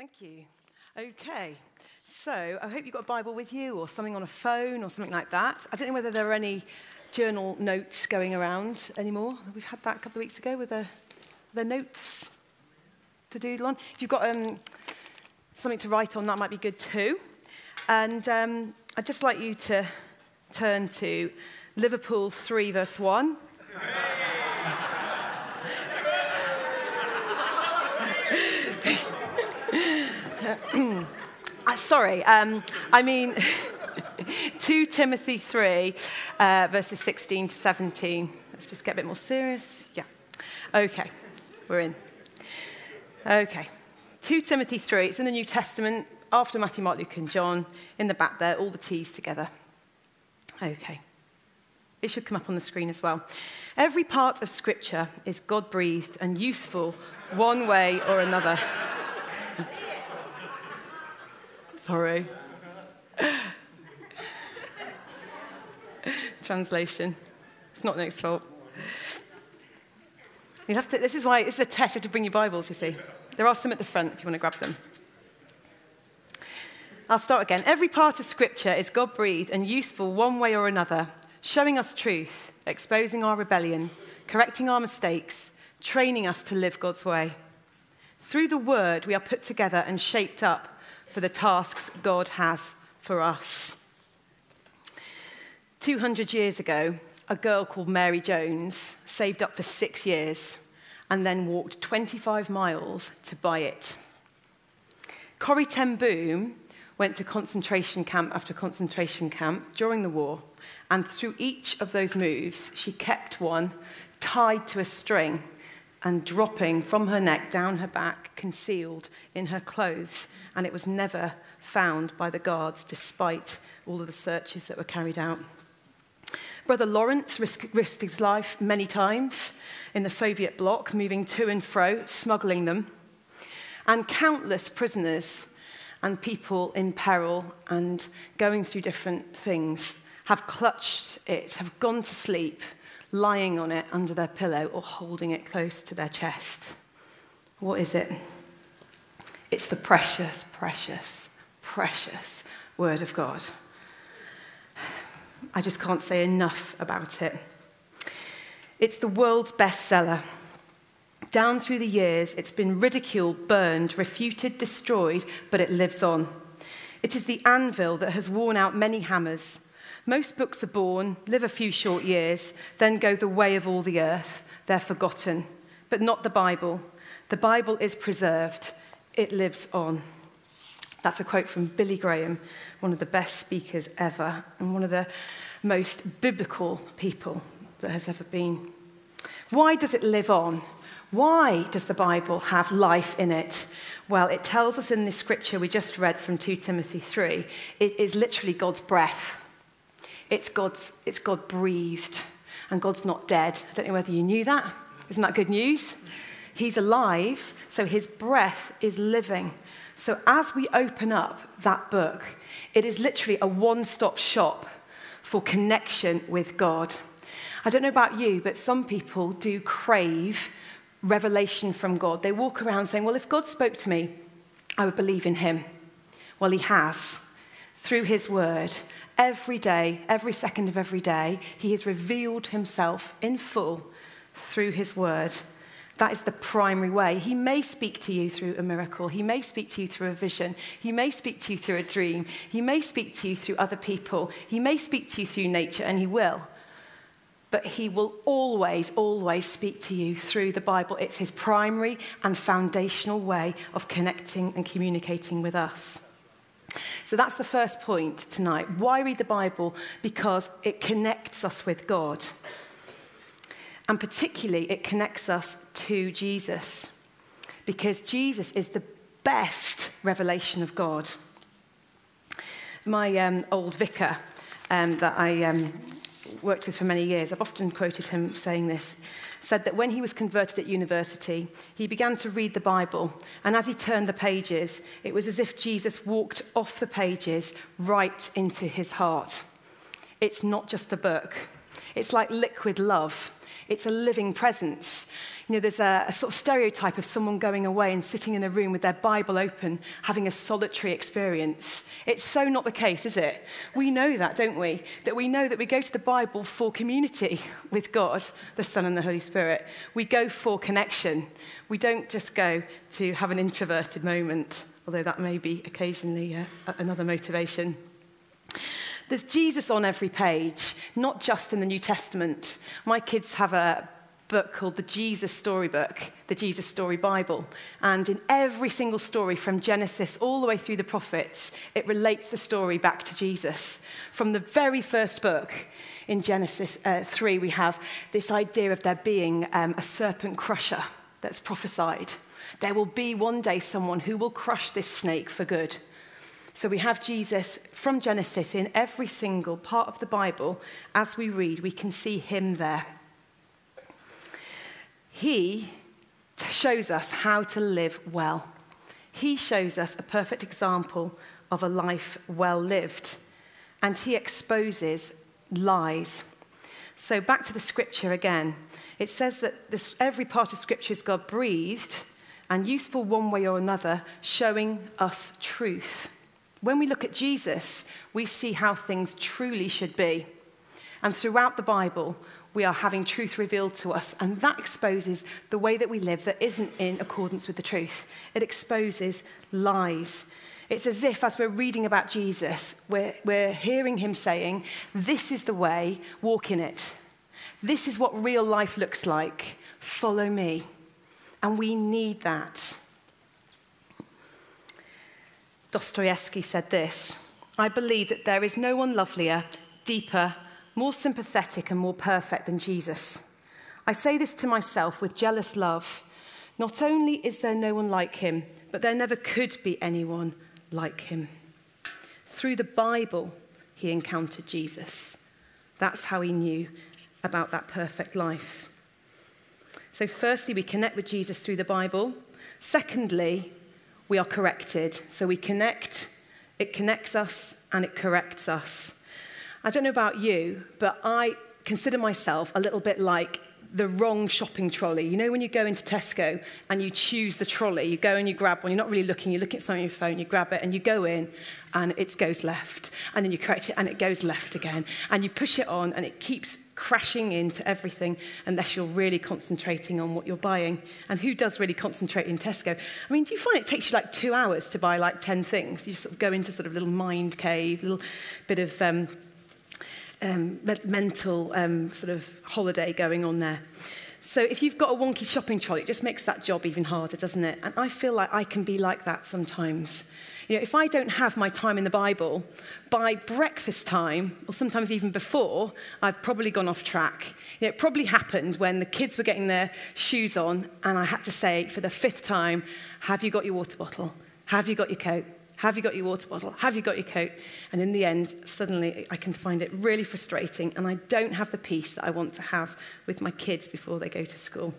Thank you. Okay, so I hope you've got a Bible with you or something on a phone or something like that. I don't know whether there are any journal notes going around anymore. We've had that a couple of weeks ago with the, the notes to doodle on. If you've got um, something to write on, that might be good too. And um, I'd just like you to turn to Liverpool 3, verse 1. sorry, um, I mean 2 Timothy 3, uh, verses 16 to 17. Let's just get a bit more serious. Yeah. Okay, we're in. Okay. 2 Timothy 3, it's in the New Testament, after Matthew, Mark, Luke, and John, in the back there, all the T's together. Okay. It should come up on the screen as well. Every part of Scripture is God breathed and useful one way or another. Sorry. Translation. It's not Nick's fault. You have to, this is why, this is a test. You have to bring your Bibles, you see. There are some at the front if you want to grab them. I'll start again. Every part of Scripture is God breathed and useful one way or another, showing us truth, exposing our rebellion, correcting our mistakes, training us to live God's way. Through the Word, we are put together and shaped up for the tasks God has for us. 200 years ago, a girl called Mary Jones saved up for six years and then walked 25 miles to buy it. Corrie Ten Boom went to concentration camp after concentration camp during the war, and through each of those moves, she kept one tied to a string and dropping from her neck down her back, concealed in her clothes, and it was never found by the guards despite all of the searches that were carried out. Brother Lawrence risked his life many times in the Soviet bloc, moving to and fro, smuggling them. And countless prisoners and people in peril and going through different things have clutched it, have gone to sleep, lying on it under their pillow or holding it close to their chest. What is it? It's the precious, precious, precious Word of God. I just can't say enough about it. It's the world's bestseller. Down through the years, it's been ridiculed, burned, refuted, destroyed, but it lives on. It is the anvil that has worn out many hammers. Most books are born, live a few short years, then go the way of all the earth. They're forgotten. But not the Bible. The Bible is preserved, it lives on. That's a quote from Billy Graham, one of the best speakers ever, and one of the most biblical people that has ever been. Why does it live on? Why does the Bible have life in it? Well, it tells us in this scripture we just read from 2 Timothy 3, it is literally God's breath. It's God's, it's God breathed, and God's not dead. I don't know whether you knew that. Isn't that good news? He's alive, so his breath is living. So as we open up that book, it is literally a one stop shop for connection with God. I don't know about you, but some people do crave revelation from God. They walk around saying, Well, if God spoke to me, I would believe in him. Well, he has through his word. Every day, every second of every day, he has revealed himself in full through his word. That is the primary way. He may speak to you through a miracle. He may speak to you through a vision. He may speak to you through a dream. He may speak to you through other people. He may speak to you through nature, and he will. But he will always, always speak to you through the Bible. It's his primary and foundational way of connecting and communicating with us. So that's the first point tonight. Why read the Bible? Because it connects us with God. And particularly, it connects us to Jesus because Jesus is the best revelation of God. My um, old vicar um, that I um, worked with for many years, I've often quoted him saying this, said that when he was converted at university, he began to read the Bible, and as he turned the pages, it was as if Jesus walked off the pages right into his heart. It's not just a book, it's like liquid love. It's a living presence. You know, there's a, a sort of stereotype of someone going away and sitting in a room with their Bible open, having a solitary experience. It's so not the case, is it? We know that, don't we? That we know that we go to the Bible for community with God, the Son, and the Holy Spirit. We go for connection. We don't just go to have an introverted moment, although that may be occasionally uh, another motivation. There's Jesus on every page, not just in the New Testament. My kids have a book called the Jesus Storybook, the Jesus Story Bible. And in every single story from Genesis all the way through the prophets, it relates the story back to Jesus. From the very first book in Genesis uh, 3, we have this idea of there being um, a serpent crusher that's prophesied. There will be one day someone who will crush this snake for good. So we have Jesus from Genesis in every single part of the Bible. As we read, we can see him there. He shows us how to live well. He shows us a perfect example of a life well lived. And he exposes lies. So, back to the scripture again. It says that this, every part of scripture is God breathed and useful one way or another, showing us truth. When we look at Jesus, we see how things truly should be. And throughout the Bible, we are having truth revealed to us. And that exposes the way that we live that isn't in accordance with the truth. It exposes lies. It's as if, as we're reading about Jesus, we're, we're hearing him saying, This is the way, walk in it. This is what real life looks like. Follow me. And we need that. Dostoevsky said this I believe that there is no one lovelier, deeper, more sympathetic and more perfect than Jesus. I say this to myself with jealous love. Not only is there no one like him, but there never could be anyone like him. Through the Bible, he encountered Jesus. That's how he knew about that perfect life. So, firstly, we connect with Jesus through the Bible. Secondly, we are corrected. So we connect, it connects us, and it corrects us. I don't know about you, but I consider myself a little bit like the wrong shopping trolley. You know when you go into Tesco and you choose the trolley, you go and you grab one, you're not really looking, you look at something on your phone, you grab it and you go in and it goes left. And then you correct it and it goes left again. And you push it on and it keeps crashing into everything unless you're really concentrating on what you're buying. And who does really concentrate in Tesco? I mean, do you find it takes you like two hours to buy like 10 things? You sort of go into sort of little mind cave, little bit of um, um, mental um, sort of holiday going on there. So if you've got a wonky shopping trolley, it just makes that job even harder, doesn't it? And I feel like I can be like that sometimes. You know, if I don't have my time in the Bible, by breakfast time, or sometimes even before, I've probably gone off track. You know, it probably happened when the kids were getting their shoes on, and I had to say for the fifth time, Have you got your water bottle? Have you got your coat? Have you got your water bottle? Have you got your coat? And in the end, suddenly I can find it really frustrating and I don't have the peace that I want to have with my kids before they go to school.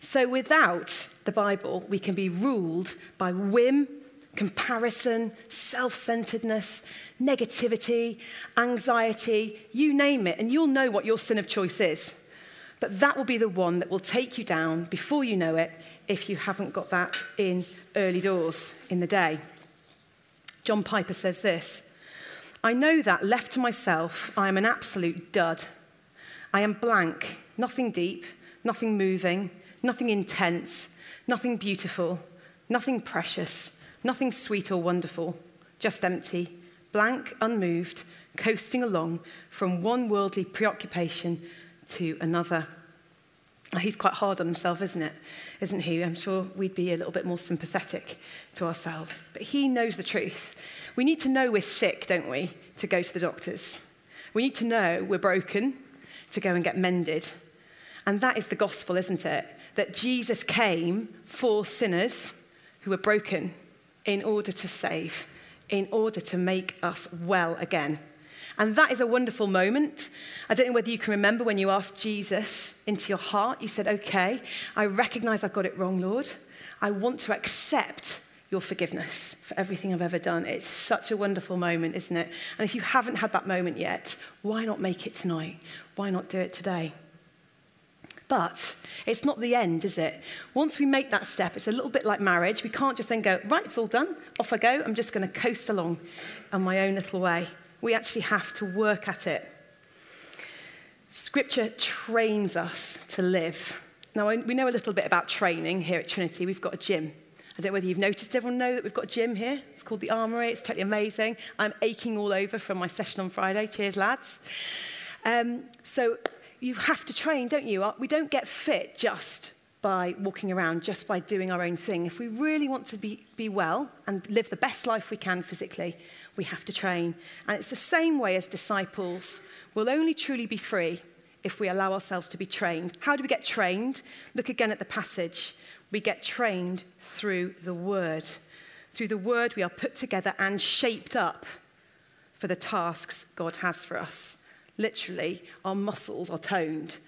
So without the Bible, we can be ruled by whim, comparison, self centeredness, negativity, anxiety, you name it, and you'll know what your sin of choice is. But that will be the one that will take you down before you know it if you haven't got that in early doors in the day. John Piper says this I know that left to myself, I am an absolute dud. I am blank, nothing deep, nothing moving, nothing intense, nothing beautiful, nothing precious, nothing sweet or wonderful, just empty, blank, unmoved, coasting along from one worldly preoccupation to another. He's quite hard on himself, isn't it? Isn't he? I'm sure we'd be a little bit more sympathetic to ourselves. But he knows the truth. We need to know we're sick, don't we, to go to the doctors. We need to know we're broken to go and get mended. And that is the gospel, isn't it? That Jesus came for sinners who were broken in order to save, in order to make us well again. And that is a wonderful moment. I don't know whether you can remember when you asked Jesus into your heart, you said, Okay, I recognize I've got it wrong, Lord. I want to accept your forgiveness for everything I've ever done. It's such a wonderful moment, isn't it? And if you haven't had that moment yet, why not make it tonight? Why not do it today? But it's not the end, is it? Once we make that step, it's a little bit like marriage. We can't just then go, right, it's all done, off I go, I'm just going to coast along on my own little way. We actually have to work at it. Scripture trains us to live. Now, we know a little bit about training here at Trinity. We've got a gym. I don't know whether you've noticed, everyone know that we've got a gym here. It's called the Armory. It's totally amazing. I'm aching all over from my session on Friday. Cheers, lads. Um, so you have to train, don't you? We don't get fit just by walking around, just by doing our own thing. If we really want to be, be well and live the best life we can physically, we have to train. And it's the same way as disciples. We'll only truly be free if we allow ourselves to be trained. How do we get trained? Look again at the passage. We get trained through the word. Through the word, we are put together and shaped up for the tasks God has for us. Literally, our muscles are toned.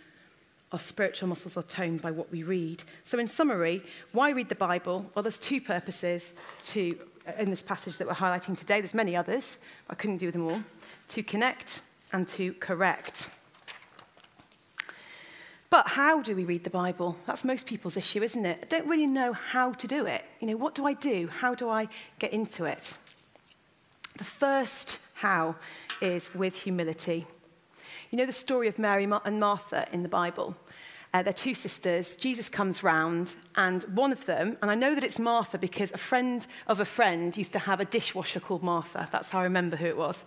Our spiritual muscles are toned by what we read. So, in summary, why read the Bible? Well, there's two purposes to, uh, in this passage that we're highlighting today. There's many others, I couldn't do them all. To connect and to correct. But how do we read the Bible? That's most people's issue, isn't it? I don't really know how to do it. You know, what do I do? How do I get into it? The first how is with humility. You know the story of Mary and Martha in the Bible? Uh, they're two sisters. Jesus comes round, and one of them, and I know that it's Martha because a friend of a friend used to have a dishwasher called Martha. That's how I remember who it was.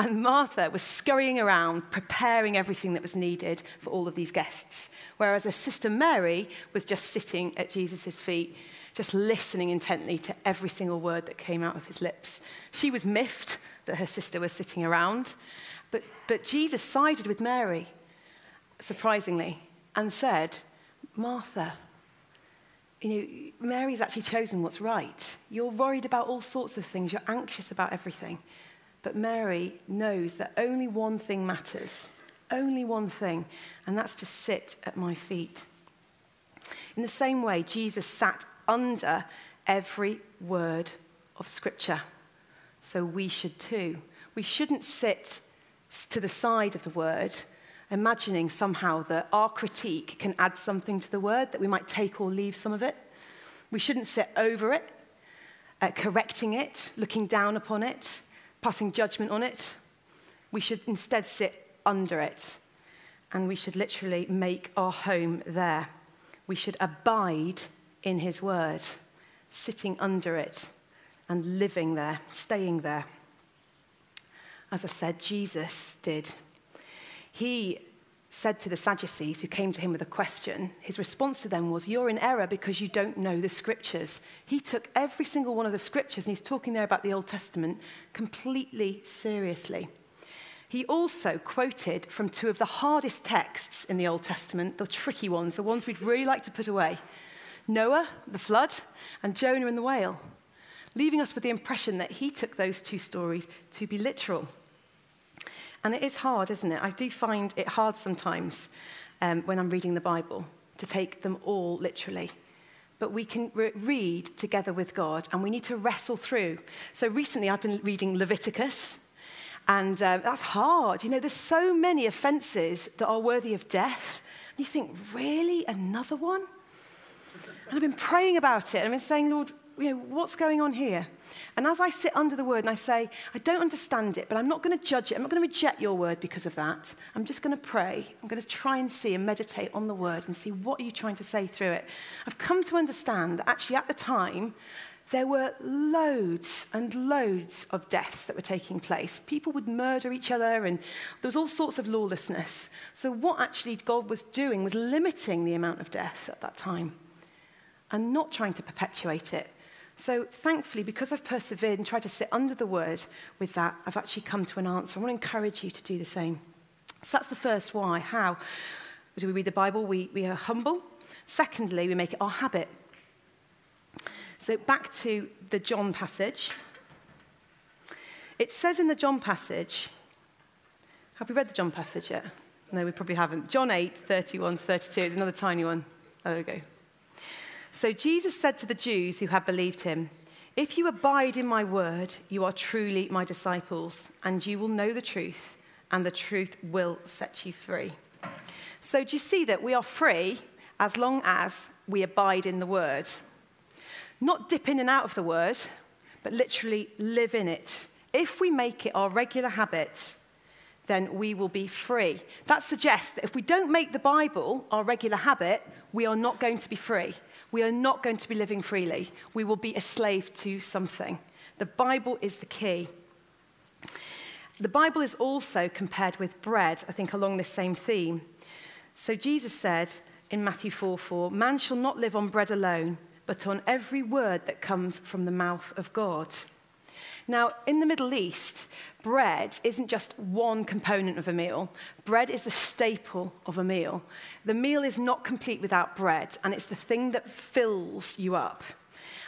And Martha was scurrying around, preparing everything that was needed for all of these guests, whereas her sister Mary was just sitting at Jesus' feet, just listening intently to every single word that came out of his lips. She was miffed that her sister was sitting around, but, but Jesus sided with Mary, surprisingly, and said, Martha, you know, Mary's actually chosen what's right. You're worried about all sorts of things, you're anxious about everything. But Mary knows that only one thing matters, only one thing, and that's to sit at my feet. In the same way, Jesus sat under every word of Scripture. So we should too. We shouldn't sit to the side of the word, imagining somehow that our critique can add something to the word, that we might take or leave some of it. We shouldn't sit over it, uh, correcting it, looking down upon it, passing judgment on it. We should instead sit under it, and we should literally make our home there. We should abide in his word, sitting under it and living there, staying there. As I said, Jesus did. He said to the Sadducees who came to him with a question, his response to them was, You're in error because you don't know the scriptures. He took every single one of the scriptures, and he's talking there about the Old Testament, completely seriously. He also quoted from two of the hardest texts in the Old Testament, the tricky ones, the ones we'd really like to put away Noah, the flood, and Jonah and the whale, leaving us with the impression that he took those two stories to be literal. And it is hard, isn't it? I do find it hard sometimes um, when I'm reading the Bible to take them all literally. But we can re- read together with God and we need to wrestle through. So recently I've been reading Leviticus, and uh, that's hard. You know, there's so many offenses that are worthy of death. And you think, really? Another one? And I've been praying about it. And I've been saying, Lord, you know, what's going on here? And as I sit under the word and I say, I don't understand it, but I'm not going to judge it. I'm not going to reject your word because of that. I'm just going to pray. I'm going to try and see and meditate on the word and see what are you trying to say through it. I've come to understand that actually at the time, there were loads and loads of deaths that were taking place. People would murder each other, and there was all sorts of lawlessness. So, what actually God was doing was limiting the amount of death at that time and not trying to perpetuate it. So, thankfully, because I've persevered and tried to sit under the word with that, I've actually come to an answer. I want to encourage you to do the same. So, that's the first why. How do we read the Bible? We, we are humble. Secondly, we make it our habit. So, back to the John passage. It says in the John passage, have we read the John passage yet? No, we probably haven't. John 8, 31 to 32 is another tiny one. There we go. So Jesus said to the Jews who had believed him, If you abide in my word, you are truly my disciples, and you will know the truth, and the truth will set you free. So, do you see that we are free as long as we abide in the word? Not dip in and out of the word, but literally live in it. If we make it our regular habit, then we will be free. That suggests that if we don't make the Bible our regular habit, we are not going to be free we are not going to be living freely. We will be a slave to something. The Bible is the key. The Bible is also compared with bread, I think, along this same theme. So Jesus said in Matthew 4 4, Man shall not live on bread alone, but on every word that comes from the mouth of God. Now, in the Middle East, bread isn't just one component of a meal. Bread is the staple of a meal. The meal is not complete without bread, and it's the thing that fills you up.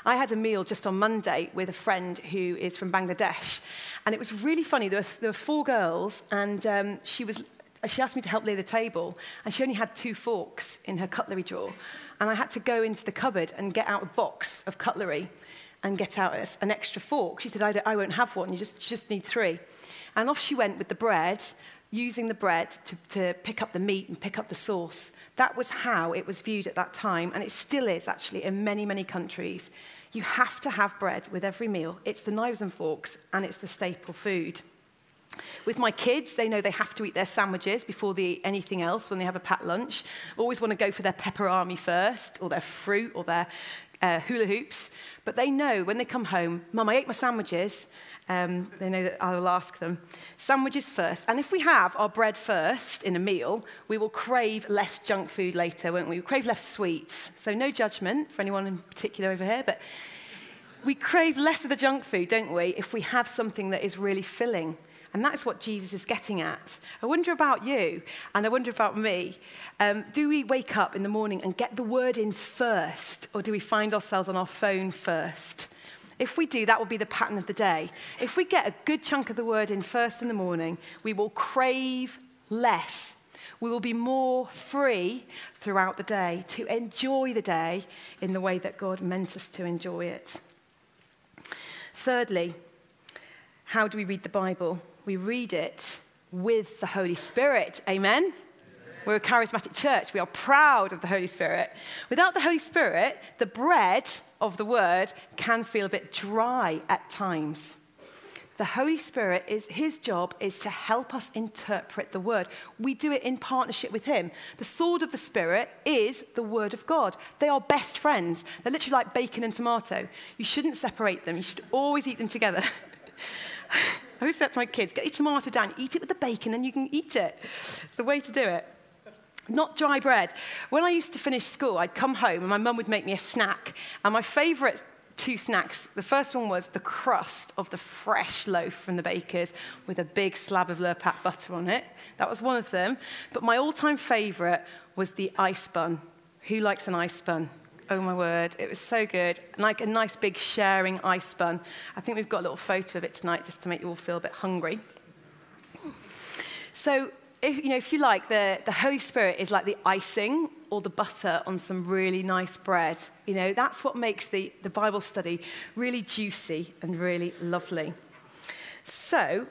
I had a meal just on Monday with a friend who is from Bangladesh, and it was really funny. There were, there were four girls, and um, she was she asked me to help lay the table, and she only had two forks in her cutlery drawer. And I had to go into the cupboard and get out a box of cutlery. And get out an extra fork. She said, I, I won't have one, you just, you just need three. And off she went with the bread, using the bread to, to pick up the meat and pick up the sauce. That was how it was viewed at that time, and it still is actually in many, many countries. You have to have bread with every meal. It's the knives and forks, and it's the staple food. With my kids, they know they have to eat their sandwiches before they eat anything else when they have a packed lunch. Always want to go for their Peperami first, or their fruit, or their uh, hula hoops. But they know when they come home, Mum, I ate my sandwiches. Um, they know that I will ask them. Sandwiches first. And if we have our bread first in a meal, we will crave less junk food later, won't we? We crave less sweets. So, no judgment for anyone in particular over here, but we crave less of the junk food, don't we, if we have something that is really filling. And that's what Jesus is getting at. I wonder about you, and I wonder about me. Um, do we wake up in the morning and get the word in first, or do we find ourselves on our phone first? If we do, that will be the pattern of the day. If we get a good chunk of the word in first in the morning, we will crave less. We will be more free throughout the day to enjoy the day in the way that God meant us to enjoy it. Thirdly, how do we read the Bible? We read it with the Holy Spirit. Amen? Amen? We're a charismatic church. We are proud of the Holy Spirit. Without the Holy Spirit, the bread of the word can feel a bit dry at times. The Holy Spirit is his job is to help us interpret the word. We do it in partnership with him. The sword of the Spirit is the word of God. They are best friends. They're literally like bacon and tomato. You shouldn't separate them. You should always eat them together. I always say to my kids, get your tomato down, eat it with the bacon, and you can eat it. It's the way to do it. Not dry bread. When I used to finish school, I'd come home and my mum would make me a snack. And my favourite two snacks. The first one was the crust of the fresh loaf from the baker's with a big slab of Lurpak butter on it. That was one of them. But my all time favourite was the ice bun. Who likes an ice bun? Oh my word, it was so good. Like a nice big sharing ice bun. I think we've got a little photo of it tonight just to make you all feel a bit hungry. So, if you, know, if you like, the, the Holy Spirit is like the icing or the butter on some really nice bread. You know, that's what makes the, the Bible study really juicy and really lovely. So,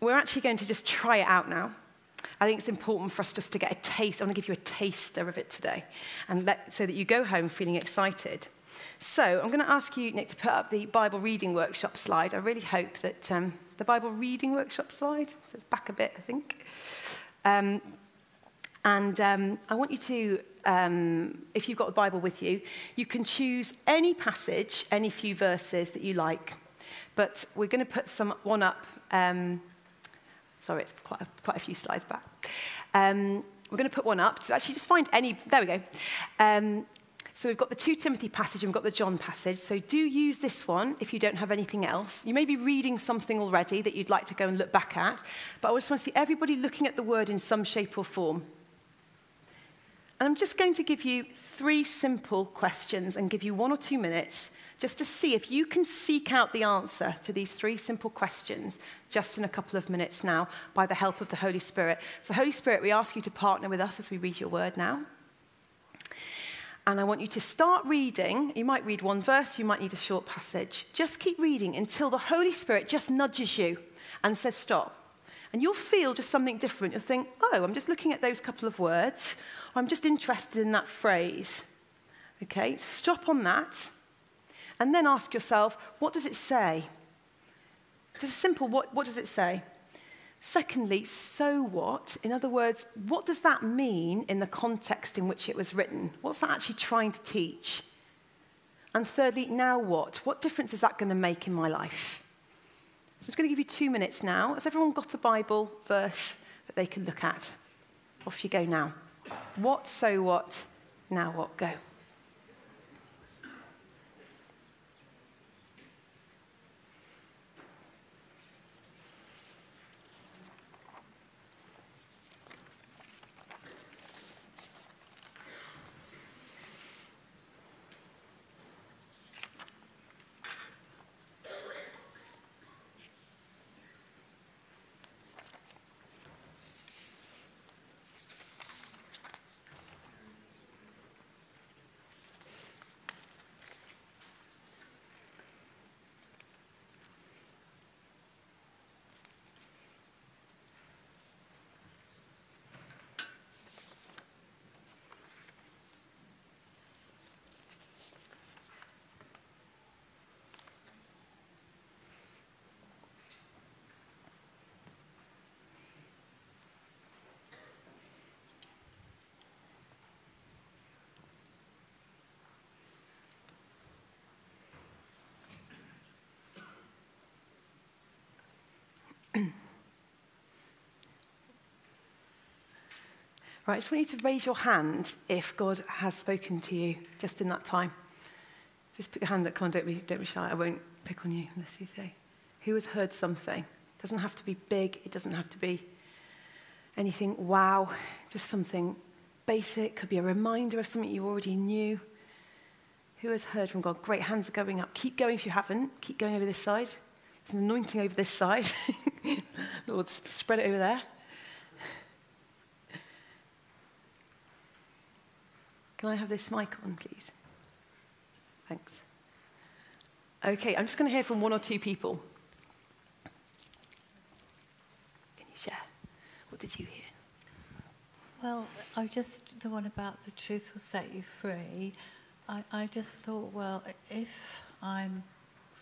we're actually going to just try it out now. I think it's important for us just to get a taste. I want to give you a taster of it today, and let, so that you go home feeling excited. So I'm going to ask you, Nick, to put up the Bible reading workshop slide. I really hope that um, the Bible reading workshop slide, so it's back a bit, I think. Um, and um, I want you to, um, if you've got a Bible with you, you can choose any passage, any few verses that you like. But we're going to put some one up um, Sorry, it's quite a, quite a few slides back. Um, we're going to put one up to actually just find any... There we go. Um, so we've got the 2 Timothy passage and we've got the John passage. So do use this one if you don't have anything else. You may be reading something already that you'd like to go and look back at, but I just want to see everybody looking at the word in some shape or form. And I'm just going to give you three simple questions and give you one or two minutes just to see if you can seek out the answer to these three simple questions just in a couple of minutes now by the help of the Holy Spirit. So, Holy Spirit, we ask you to partner with us as we read your word now. And I want you to start reading. You might read one verse, you might need a short passage. Just keep reading until the Holy Spirit just nudges you and says, Stop. And you'll feel just something different. You'll think, Oh, I'm just looking at those couple of words. I'm just interested in that phrase. Okay, stop on that. And then ask yourself, What does it say? Just a simple, what, what does it say? Secondly, so what? In other words, what does that mean in the context in which it was written? What's that actually trying to teach? And thirdly, now what? What difference is that going to make in my life? So I'm just going to give you two minutes now. Has everyone got a Bible verse that they can look at? Off you go now. What, so what, now what, go. Right, I just want you to raise your hand if God has spoken to you just in that time. Just put your hand up. Come on, don't be, don't be shy. I won't pick on you unless you say. Who has heard something? It doesn't have to be big. It doesn't have to be anything wow. Just something basic. Could be a reminder of something you already knew. Who has heard from God? Great, hands are going up. Keep going if you haven't. Keep going over this side. There's an anointing over this side. Lord, spread it over there. Can I have this mic on, please? Thanks. Okay, I'm just going to hear from one or two people. Can you share? What did you hear? Well, I just, the one about the truth will set you free. I, I just thought, well, if I'm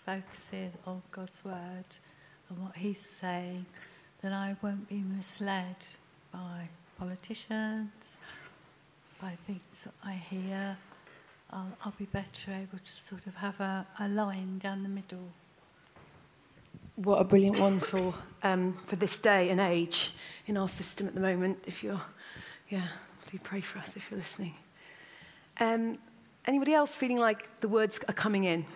focusing on God's word and what He's saying, then I won't be misled by politicians by things that I hear, I'll, I'll be better able to sort of have a, a line down the middle. What a brilliant one for, um, for this day and age in our system at the moment. If you're, yeah, do pray for us if you're listening. Um, anybody else feeling like the words are coming in?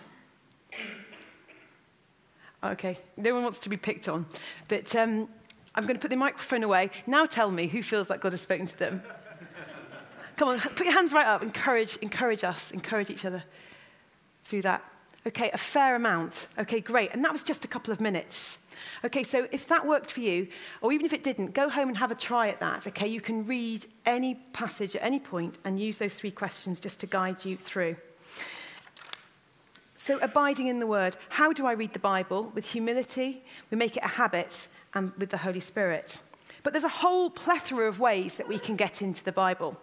Okay, no one wants to be picked on. But um, I'm going to put the microphone away. Now tell me who feels like God has spoken to them. Come on, put your hands right up. Encourage, encourage us, encourage each other through that. Okay, a fair amount. Okay, great. And that was just a couple of minutes. Okay, so if that worked for you, or even if it didn't, go home and have a try at that. Okay, you can read any passage at any point and use those three questions just to guide you through. So, abiding in the Word. How do I read the Bible? With humility, we make it a habit, and with the Holy Spirit. But there's a whole plethora of ways that we can get into the Bible.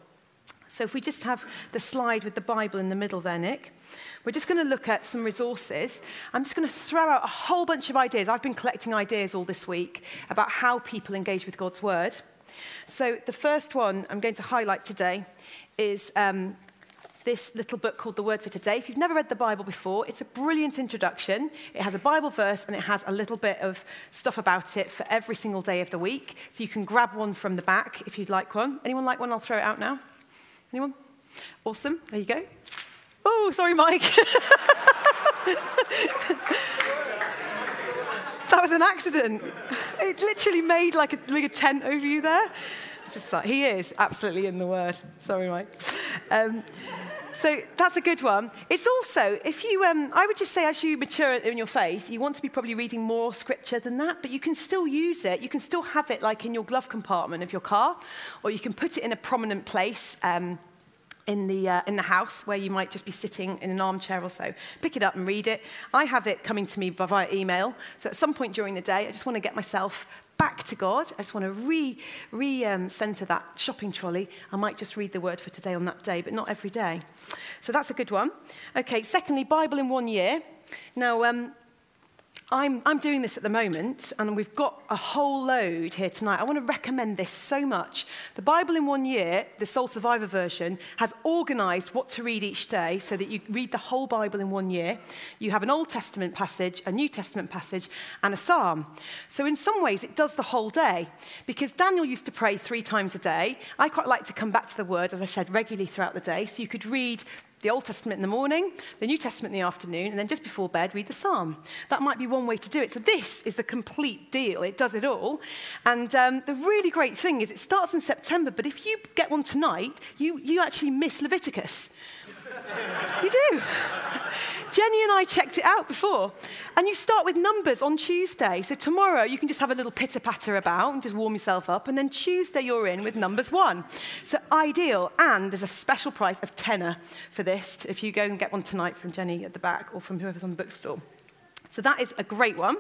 So if we just have the slide with the Bible in the middle there, Nick, we're just going to look at some resources. I'm just going to throw out a whole bunch of ideas. I've been collecting ideas all this week about how people engage with God's Word. So the first one I'm going to highlight today is um, this little book called The Word for Today. If you've never read the Bible before, it's a brilliant introduction. It has a Bible verse and it has a little bit of stuff about it for every single day of the week. So you can grab one from the back if you'd like one. Anyone like one? I'll throw it out now. Anyone? Awesome. There you go. Oh, sorry, Mike. that was an accident. It literally made like a, like a tent over you there. It's just like, he is absolutely in the word. Sorry, Mike. Um, so that's a good one. It's also, if you, um, I would just say, as you mature in your faith, you want to be probably reading more scripture than that, but you can still use it. You can still have it like in your glove compartment of your car, or you can put it in a prominent place. Um, in the, uh, in the house where you might just be sitting in an armchair or so. Pick it up and read it. I have it coming to me via email. So at some point during the day, I just want to get myself back to God. I just want to re, re um, center that shopping trolley. I might just read the word for today on that day, but not every day. So that's a good one. Okay, secondly, Bible in one year. Now, um, I'm, I'm doing this at the moment, and we've got a whole load here tonight. I want to recommend this so much. The Bible in One Year, the Soul Survivor version, has organized what to read each day so that you read the whole Bible in one year. You have an Old Testament passage, a New Testament passage, and a psalm. So, in some ways, it does the whole day. Because Daniel used to pray three times a day. I quite like to come back to the word, as I said, regularly throughout the day. So, you could read the Old Testament in the morning, the New Testament in the afternoon, and then just before bed, read the Psalm. That might be one way to do it. So this is the complete deal. It does it all. And um, the really great thing is it starts in September, but if you get one tonight, you, you actually miss Leviticus you do. Jenny and I checked it out before. And you start with numbers on Tuesday. So tomorrow you can just have a little pitter patter about and just warm yourself up. And then Tuesday you're in with numbers one. So ideal. And there's a special price of tenner for this if you go and get one tonight from Jenny at the back or from whoever's on the bookstore. So that is a great one.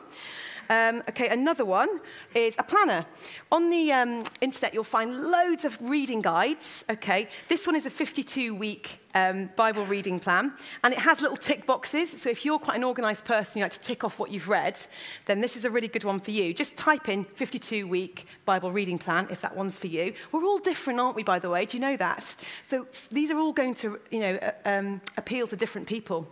Um, okay, another one is a planner. On the um, internet, you'll find loads of reading guides. Okay, this one is a 52-week um, Bible reading plan, and it has little tick boxes. So if you're quite an organised person, you like to tick off what you've read, then this is a really good one for you. Just type in 52-week Bible reading plan if that one's for you. We're all different, aren't we? By the way, do you know that? So these are all going to, you know, uh, um, appeal to different people.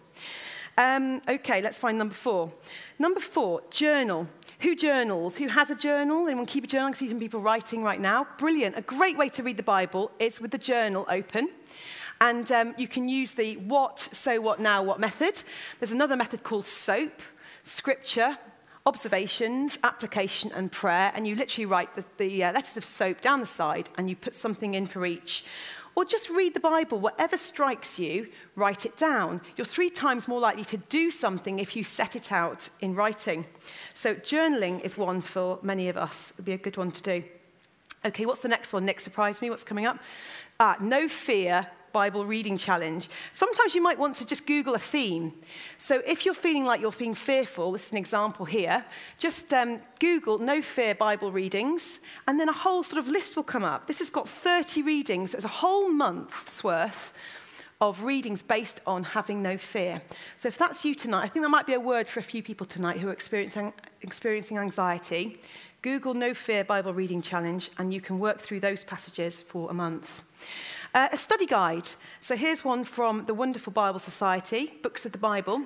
Um, okay, let's find number four. Number four, journal. Who journals? Who has a journal? Anyone keep a journal? I see some people writing right now. Brilliant. A great way to read the Bible is with the journal open. And um, you can use the what, so what, now what method. There's another method called SOAP, scripture, observations, application, and prayer. And you literally write the, the uh, letters of SOAP down the side and you put something in for each. Or just read the Bible. Whatever strikes you, write it down. You're three times more likely to do something if you set it out in writing. So, journaling is one for many of us. It would be a good one to do. Okay, what's the next one? Nick surprised me. What's coming up? Ah, no fear, Bible reading challenge. Sometimes you might want to just Google a theme. So if you're feeling like you're being fearful, this is an example here, just um, Google no fear Bible readings, and then a whole sort of list will come up. This has got 30 readings, it's a whole month's worth of readings based on having no fear. So if that's you tonight, I think that might be a word for a few people tonight who are experiencing, experiencing anxiety. Google No Fear Bible Reading Challenge and you can work through those passages for a month. Uh, a study guide. So here's one from the wonderful Bible Society, Books of the Bible.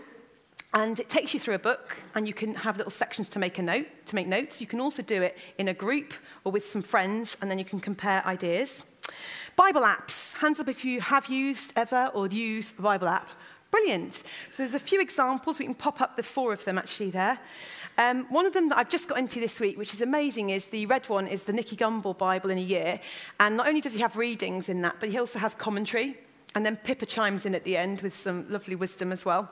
And it takes you through a book, and you can have little sections to make a note, to make notes. You can also do it in a group or with some friends, and then you can compare ideas. Bible apps. Hands up if you have used ever or use a Bible app. Brilliant. So there's a few examples. We can pop up the four of them actually there. Um, one of them that I've just got into this week, which is amazing, is the red one is the Nicky Gumbel Bible in a year. And not only does he have readings in that, but he also has commentary. And then Pippa chimes in at the end with some lovely wisdom as well.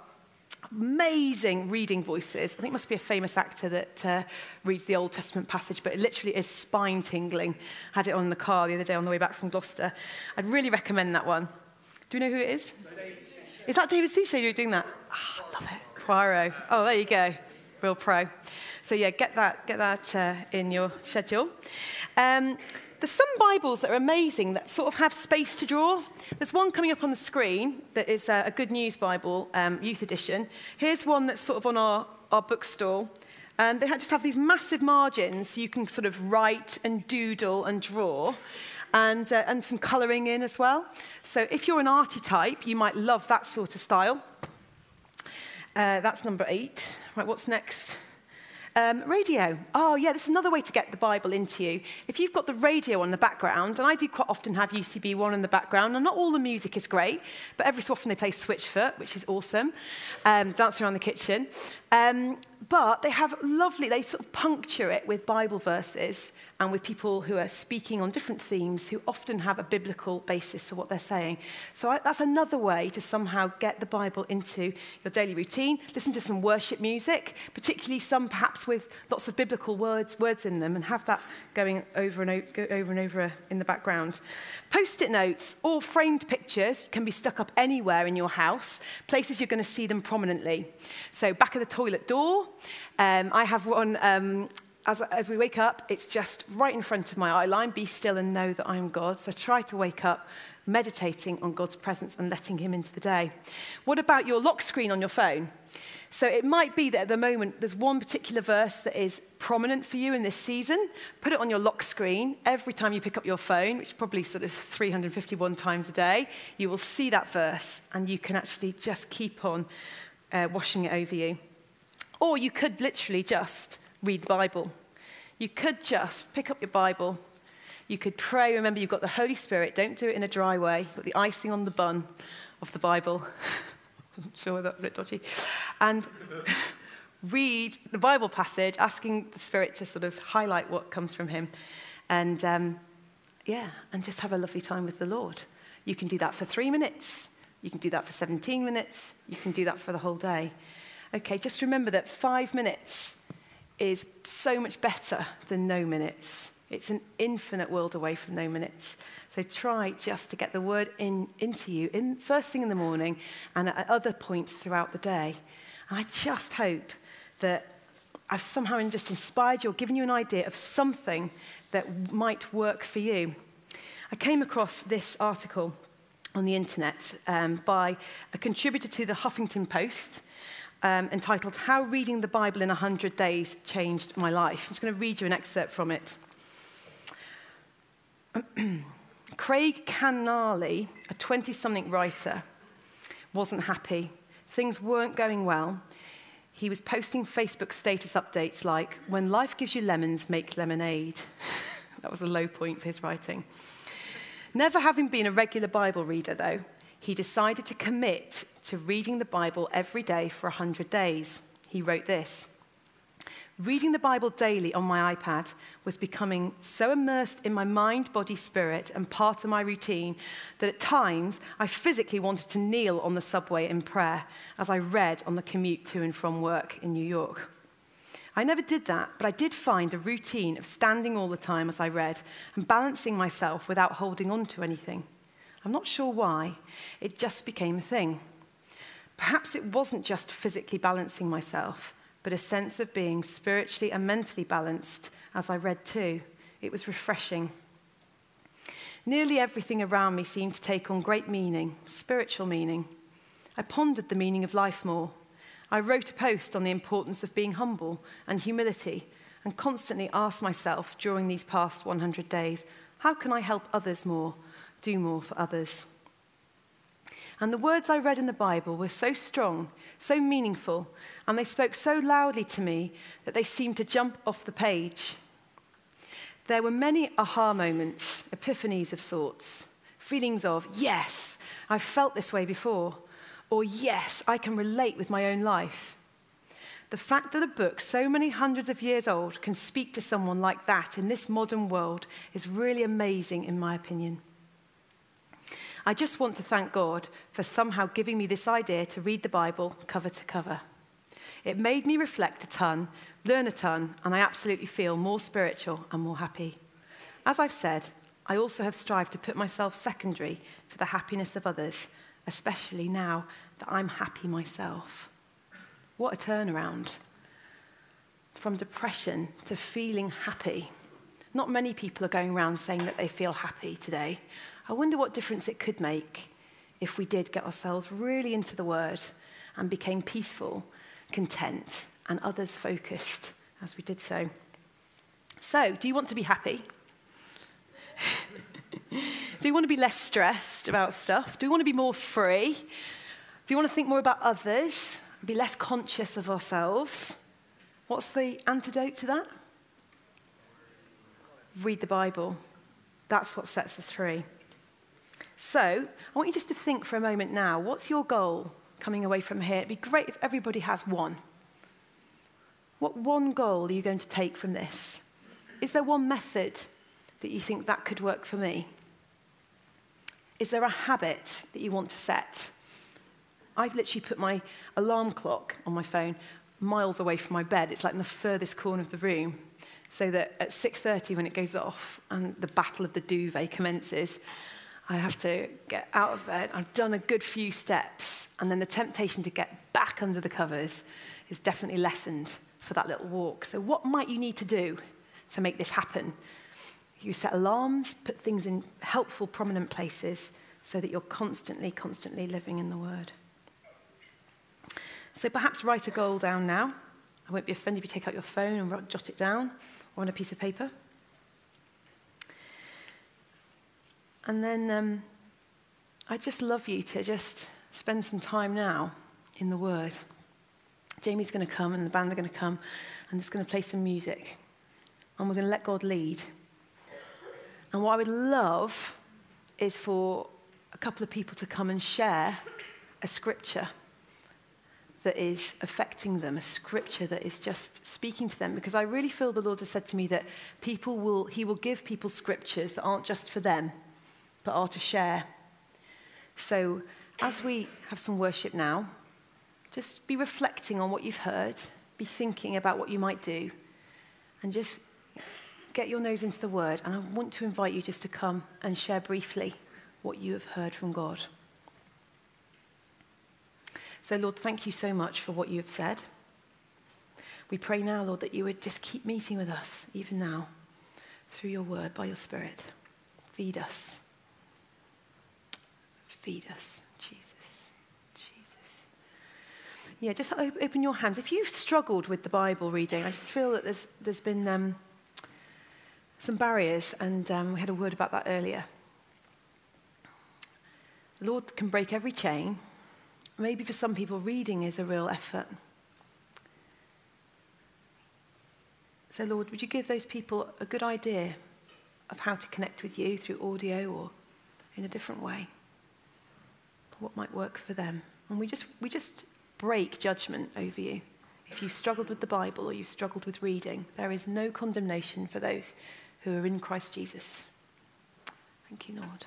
Amazing reading voices. I think it must be a famous actor that uh, reads the Old Testament passage, but it literally is spine tingling. Had it on the car the other day on the way back from Gloucester. I'd really recommend that one. Do you know who it is? Is that David Suchet who's doing that? Oh, I love it. Poirot. Oh, there you go real pro. So yeah, get that, get that uh, in your schedule. Um, there's some Bibles that are amazing that sort of have space to draw. There's one coming up on the screen that is uh, a Good News Bible, um, Youth Edition. Here's one that's sort of on our, our bookstall. And they just have these massive margins so you can sort of write and doodle and draw. And, uh, and some colouring in as well. So if you're an arty type, you might love that sort of style. Uh, that's number eight. Right, what's next? Um, radio. Oh, yeah, this is another way to get the Bible into you. If you've got the radio on the background, and I do quite often have UCB one in the background, and not all the music is great, but every so often they play Switchfoot, which is awesome, um, dancing around the kitchen. Um, but they have lovely, they sort of puncture it with Bible verses and with people who are speaking on different themes who often have a biblical basis for what they're saying. So I, that's another way to somehow get the Bible into your daily routine. Listen to some worship music, particularly some perhaps with lots of biblical words, words in them, and have that going over and over, over, and over in the background. Post it notes or framed pictures can be stuck up anywhere in your house, places you're going to see them prominently. So, back of the toilet door. Um, I have one um, as, as we wake up, it's just right in front of my eye line be still and know that I am God. So try to wake up meditating on God's presence and letting Him into the day. What about your lock screen on your phone? So it might be that at the moment there's one particular verse that is prominent for you in this season. Put it on your lock screen every time you pick up your phone, which is probably sort of 351 times a day. You will see that verse and you can actually just keep on uh, washing it over you. Or you could literally just read the Bible. You could just pick up your Bible. You could pray. Remember, you've got the Holy Spirit. Don't do it in a dry way. Got the icing on the bun of the Bible. I'm sure that was a bit dodgy. And read the Bible passage, asking the Spirit to sort of highlight what comes from Him. And um, yeah, and just have a lovely time with the Lord. You can do that for three minutes. You can do that for 17 minutes. You can do that for the whole day. Okay, just remember that five minutes is so much better than no minutes. It's an infinite world away from no minutes. So try just to get the word in, into you in, first thing in the morning and at other points throughout the day. And I just hope that I've somehow just inspired you or given you an idea of something that might work for you. I came across this article on the internet um, by a contributor to the Huffington Post. Um, entitled How Reading the Bible in 100 Days Changed My Life. I'm just going to read you an excerpt from it. Craig Kanalley, a 20 something writer, wasn't happy. Things weren't going well. He was posting Facebook status updates like, When life gives you lemons, make lemonade. that was a low point for his writing. Never having been a regular Bible reader, though, he decided to commit to reading the Bible every day for 100 days. He wrote this Reading the Bible daily on my iPad was becoming so immersed in my mind, body, spirit, and part of my routine that at times I physically wanted to kneel on the subway in prayer as I read on the commute to and from work in New York. I never did that, but I did find a routine of standing all the time as I read and balancing myself without holding on to anything. I'm not sure why. It just became a thing. Perhaps it wasn't just physically balancing myself, but a sense of being spiritually and mentally balanced as I read too. It was refreshing. Nearly everything around me seemed to take on great meaning, spiritual meaning. I pondered the meaning of life more. I wrote a post on the importance of being humble and humility and constantly asked myself during these past 100 days, how can I help others more? Do more for others. And the words I read in the Bible were so strong, so meaningful, and they spoke so loudly to me that they seemed to jump off the page. There were many aha moments, epiphanies of sorts, feelings of, yes, I've felt this way before, or yes, I can relate with my own life. The fact that a book so many hundreds of years old can speak to someone like that in this modern world is really amazing, in my opinion. I just want to thank God for somehow giving me this idea to read the Bible cover to cover. It made me reflect a ton, learn a ton, and I absolutely feel more spiritual and more happy. As I've said, I also have strived to put myself secondary to the happiness of others, especially now that I'm happy myself. What a turnaround. From depression to feeling happy. Not many people are going around saying that they feel happy today. I wonder what difference it could make if we did get ourselves really into the Word and became peaceful, content, and others focused as we did so. So, do you want to be happy? do you want to be less stressed about stuff? Do you want to be more free? Do you want to think more about others? Be less conscious of ourselves? What's the antidote to that? Read the Bible. That's what sets us free. So, I want you just to think for a moment now what's your goal coming away from here? It'd be great if everybody has one. What one goal are you going to take from this? Is there one method that you think that could work for me? Is there a habit that you want to set? I've literally put my alarm clock on my phone miles away from my bed. It's like in the furthest corner of the room. So that at 6.30 when it goes off and the battle of the duvet commences, I have to get out of bed. I've done a good few steps. And then the temptation to get back under the covers is definitely lessened for that little walk. So what might you need to do to make this happen? You set alarms, put things in helpful, prominent places so that you're constantly, constantly living in the Word. So perhaps write a goal down now. I won't be offended if you take out your phone and jot it down or on a piece of paper. And then um, I'd just love you to just spend some time now in the Word. Jamie's going to come and the band are going to come and it's going to play some music. And we're going to let God lead. And what I would love is for a couple of people to come and share a scripture that is affecting them, a scripture that is just speaking to them. Because I really feel the Lord has said to me that people will, He will give people scriptures that aren't just for them, but are to share. So as we have some worship now, just be reflecting on what you've heard, be thinking about what you might do, and just get your nose into the word. And I want to invite you just to come and share briefly what you have heard from God. So, Lord, thank you so much for what you have said. We pray now, Lord, that you would just keep meeting with us, even now, through your word, by your Spirit. Feed us. Feed us, Jesus. Jesus. Yeah, just open your hands. If you've struggled with the Bible reading, I just feel that there's, there's been um, some barriers, and um, we had a word about that earlier. The Lord can break every chain. Maybe for some people, reading is a real effort. So, Lord, would you give those people a good idea of how to connect with you through audio or in a different way? What might work for them? And we just, we just break judgment over you. If you've struggled with the Bible or you've struggled with reading, there is no condemnation for those who are in Christ Jesus. Thank you, Lord.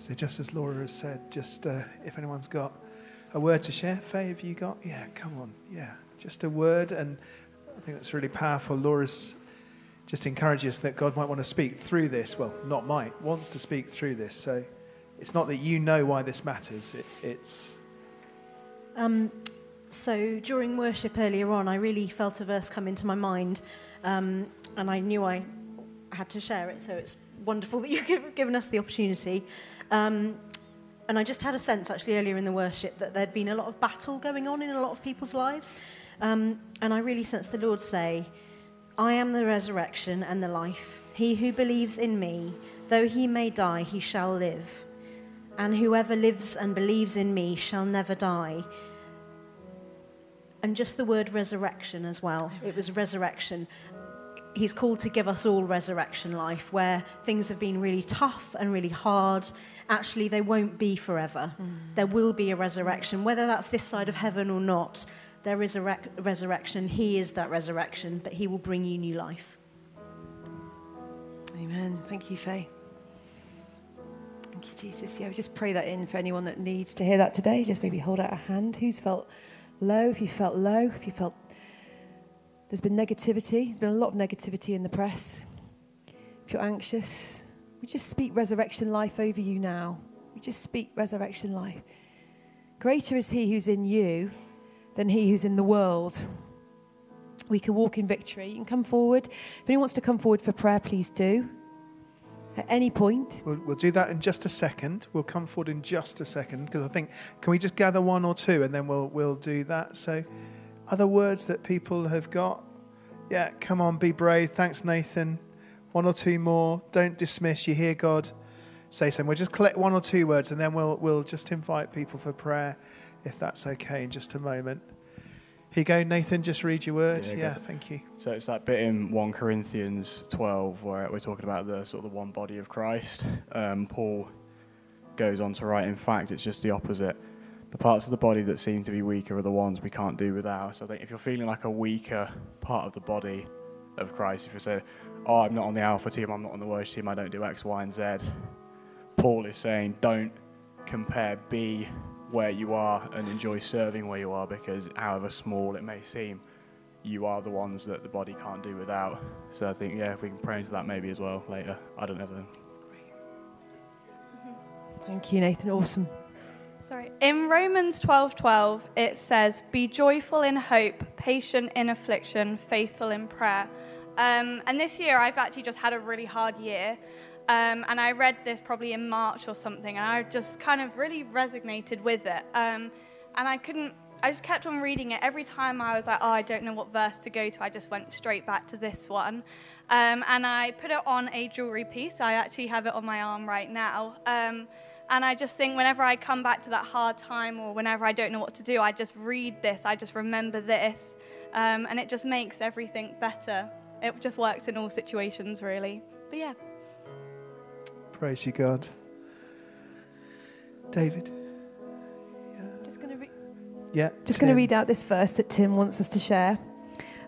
So, just as Laura has said, just uh, if anyone's got a word to share, Faye, have you got? Yeah, come on. Yeah, just a word. And I think that's really powerful. Laura's just encourages that God might want to speak through this. Well, not might, wants to speak through this. So, it's not that you know why this matters, it, it's. Um, so, during worship earlier on, I really felt a verse come into my mind, um, and I knew I had to share it. So, it's wonderful that you've given us the opportunity. Um, and I just had a sense actually earlier in the worship that there'd been a lot of battle going on in a lot of people's lives. Um, and I really sensed the Lord say, I am the resurrection and the life. He who believes in me, though he may die, he shall live. And whoever lives and believes in me shall never die. And just the word resurrection as well. It was resurrection. He's called to give us all resurrection life where things have been really tough and really hard actually they won't be forever. Mm. There will be a resurrection, whether that's this side of heaven or not. There is a re- resurrection. He is that resurrection, but He will bring you new life. Amen. Thank you, Faye. Thank you, Jesus. Yeah, we just pray that in for anyone that needs to hear that today. Just maybe hold out a hand. Who's felt low? If you felt low, if you felt There's been negativity, there's been a lot of negativity in the press. If you're anxious, we just speak resurrection life over you now. We just speak resurrection life. Greater is he who's in you than he who's in the world. We can walk in victory. You can come forward. If anyone wants to come forward for prayer, please do. At any point. We'll, we'll do that in just a second. We'll come forward in just a second because I think can we just gather one or two and then we'll we'll do that. So, other words that people have got. Yeah, come on, be brave. Thanks, Nathan. One or two more. Don't dismiss. You hear God say something. We'll just collect one or two words and then we'll we'll just invite people for prayer, if that's okay, in just a moment. Here you go, Nathan. Just read your word. Yeah, Yeah, thank you. So it's that bit in 1 Corinthians 12 where we're talking about the sort of the one body of Christ. Um, Paul goes on to write, in fact, it's just the opposite. The parts of the body that seem to be weaker are the ones we can't do without. So I think if you're feeling like a weaker part of the body of Christ, if you say, oh, I'm not on the alpha team, I'm not on the worship team, I don't do X, Y, and Z, Paul is saying, don't compare B where you are and enjoy serving where you are because however small it may seem, you are the ones that the body can't do without. So I think, yeah, if we can pray into that maybe as well later. I don't know. Mm-hmm. Thank you, Nathan. Awesome. Sorry. In Romans 12:12 it says, "Be joyful in hope, patient in affliction, faithful in prayer." Um, and this year I've actually just had a really hard year. Um, and I read this probably in March or something, and I just kind of really resonated with it. Um, and I couldn't, I just kept on reading it. Every time I was like, oh, I don't know what verse to go to, I just went straight back to this one. Um, and I put it on a jewelry piece. I actually have it on my arm right now. Um, and I just think whenever I come back to that hard time or whenever I don't know what to do, I just read this, I just remember this, um, and it just makes everything better. It just works in all situations, really. But yeah. Praise you, God. David. Just going to read. Yeah. Just going to read out this verse that Tim wants us to share.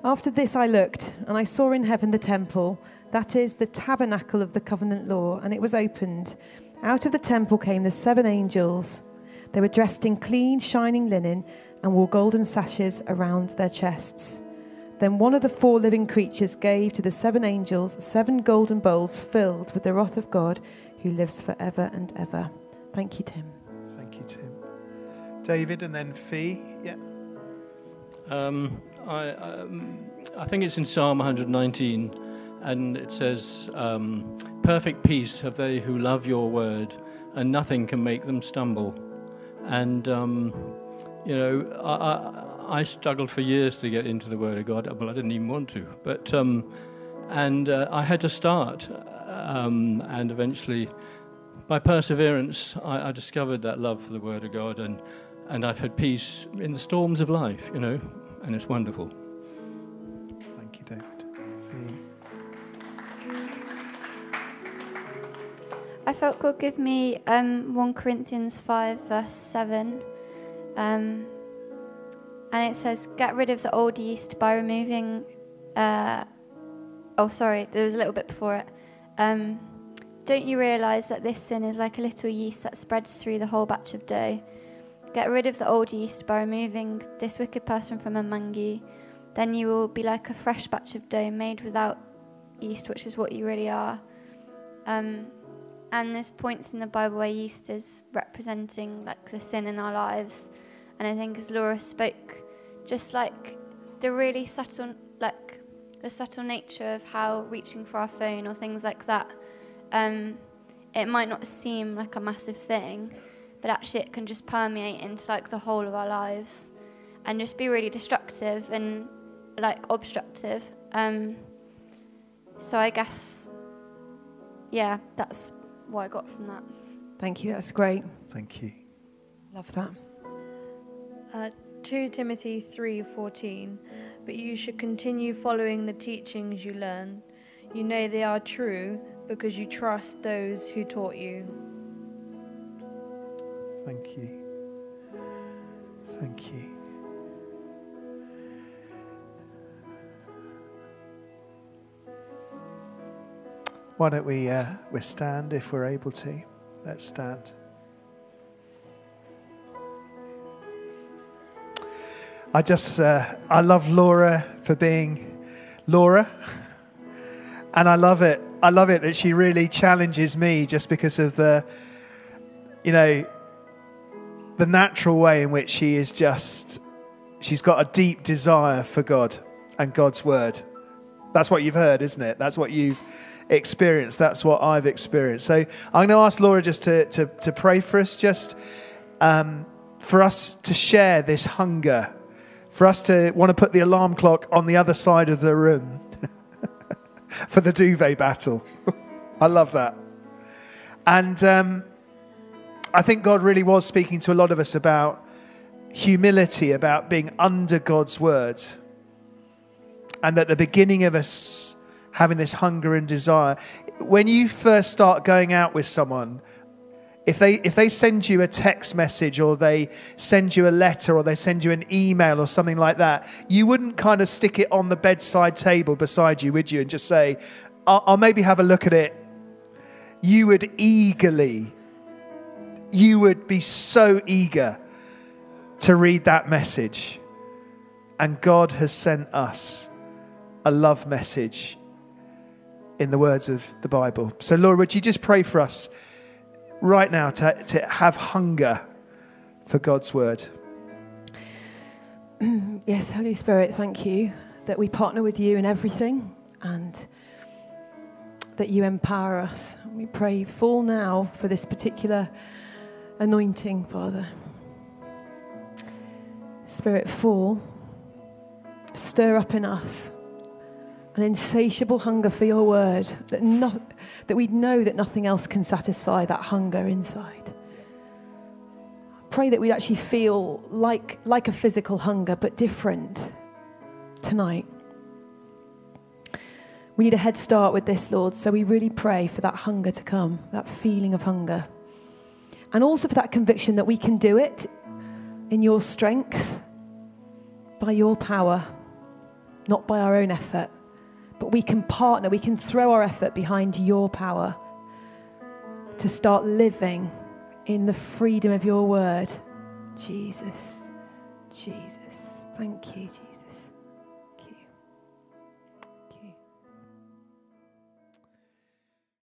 After this, I looked, and I saw in heaven the temple, that is, the tabernacle of the covenant law, and it was opened. Out of the temple came the seven angels. They were dressed in clean, shining linen and wore golden sashes around their chests. Then one of the four living creatures gave to the seven angels seven golden bowls filled with the wrath of God who lives forever and ever. Thank you, Tim. Thank you, Tim. David and then Fee. Yeah. Um, I, um, I think it's in Psalm 119, and it says, um, Perfect peace have they who love your word, and nothing can make them stumble. And, um, you know, I, I, I struggled for years to get into the Word of God. Well, I didn't even want to. But, um, and uh, I had to start, um, and eventually, by perseverance, I, I discovered that love for the Word of God, and, and I've had peace in the storms of life, you know, and it's wonderful. Thank you, David. I felt God give me um, 1 Corinthians 5, verse 7. Um, and it says, Get rid of the old yeast by removing. Uh, oh, sorry, there was a little bit before it. Um, don't you realize that this sin is like a little yeast that spreads through the whole batch of dough? Get rid of the old yeast by removing this wicked person from among you. Then you will be like a fresh batch of dough made without yeast, which is what you really are. Um, and there's points in the Bible where yeast is representing like the sin in our lives. And I think as Laura spoke, just like the really subtle, like the subtle nature of how reaching for our phone or things like that, um, it might not seem like a massive thing, but actually it can just permeate into like the whole of our lives and just be really destructive and like obstructive. Um, so I guess, yeah, that's what I got from that. Thank you. That's great. Thank you. Love that. Uh, 2 Timothy 3:14 But you should continue following the teachings you learn. You know they are true because you trust those who taught you. Thank you. Thank you. Why don't we uh, we stand if we're able to? Let's stand. I just uh, I love Laura for being Laura. And I love it. I love it that she really challenges me just because of the, you know, the natural way in which she is just, she's got a deep desire for God and God's word. That's what you've heard, isn't it? That's what you've experienced. That's what I've experienced. So I'm going to ask Laura just to, to, to pray for us, just um, for us to share this hunger, for us to want to put the alarm clock on the other side of the room for the duvet battle. I love that. And um, I think God really was speaking to a lot of us about humility, about being under God's word. And that the beginning of us having this hunger and desire, when you first start going out with someone, if they, if they send you a text message or they send you a letter or they send you an email or something like that, you wouldn't kind of stick it on the bedside table beside you, would you? And just say, I'll, I'll maybe have a look at it. You would eagerly, you would be so eager to read that message. And God has sent us a love message in the words of the Bible. So, Lord, would you just pray for us? Right now to, to have hunger for God's word. yes, Holy Spirit, thank you that we partner with you in everything and that you empower us. We pray full now for this particular anointing, Father. Spirit, fall, stir up in us an insatiable hunger for your word that, not, that we'd know that nothing else can satisfy that hunger inside. Pray that we'd actually feel like, like a physical hunger, but different tonight. We need a head start with this, Lord, so we really pray for that hunger to come, that feeling of hunger. And also for that conviction that we can do it in your strength, by your power, not by our own effort but we can partner, we can throw our effort behind your power to start living in the freedom of your word. Jesus, Jesus. Thank you, Jesus.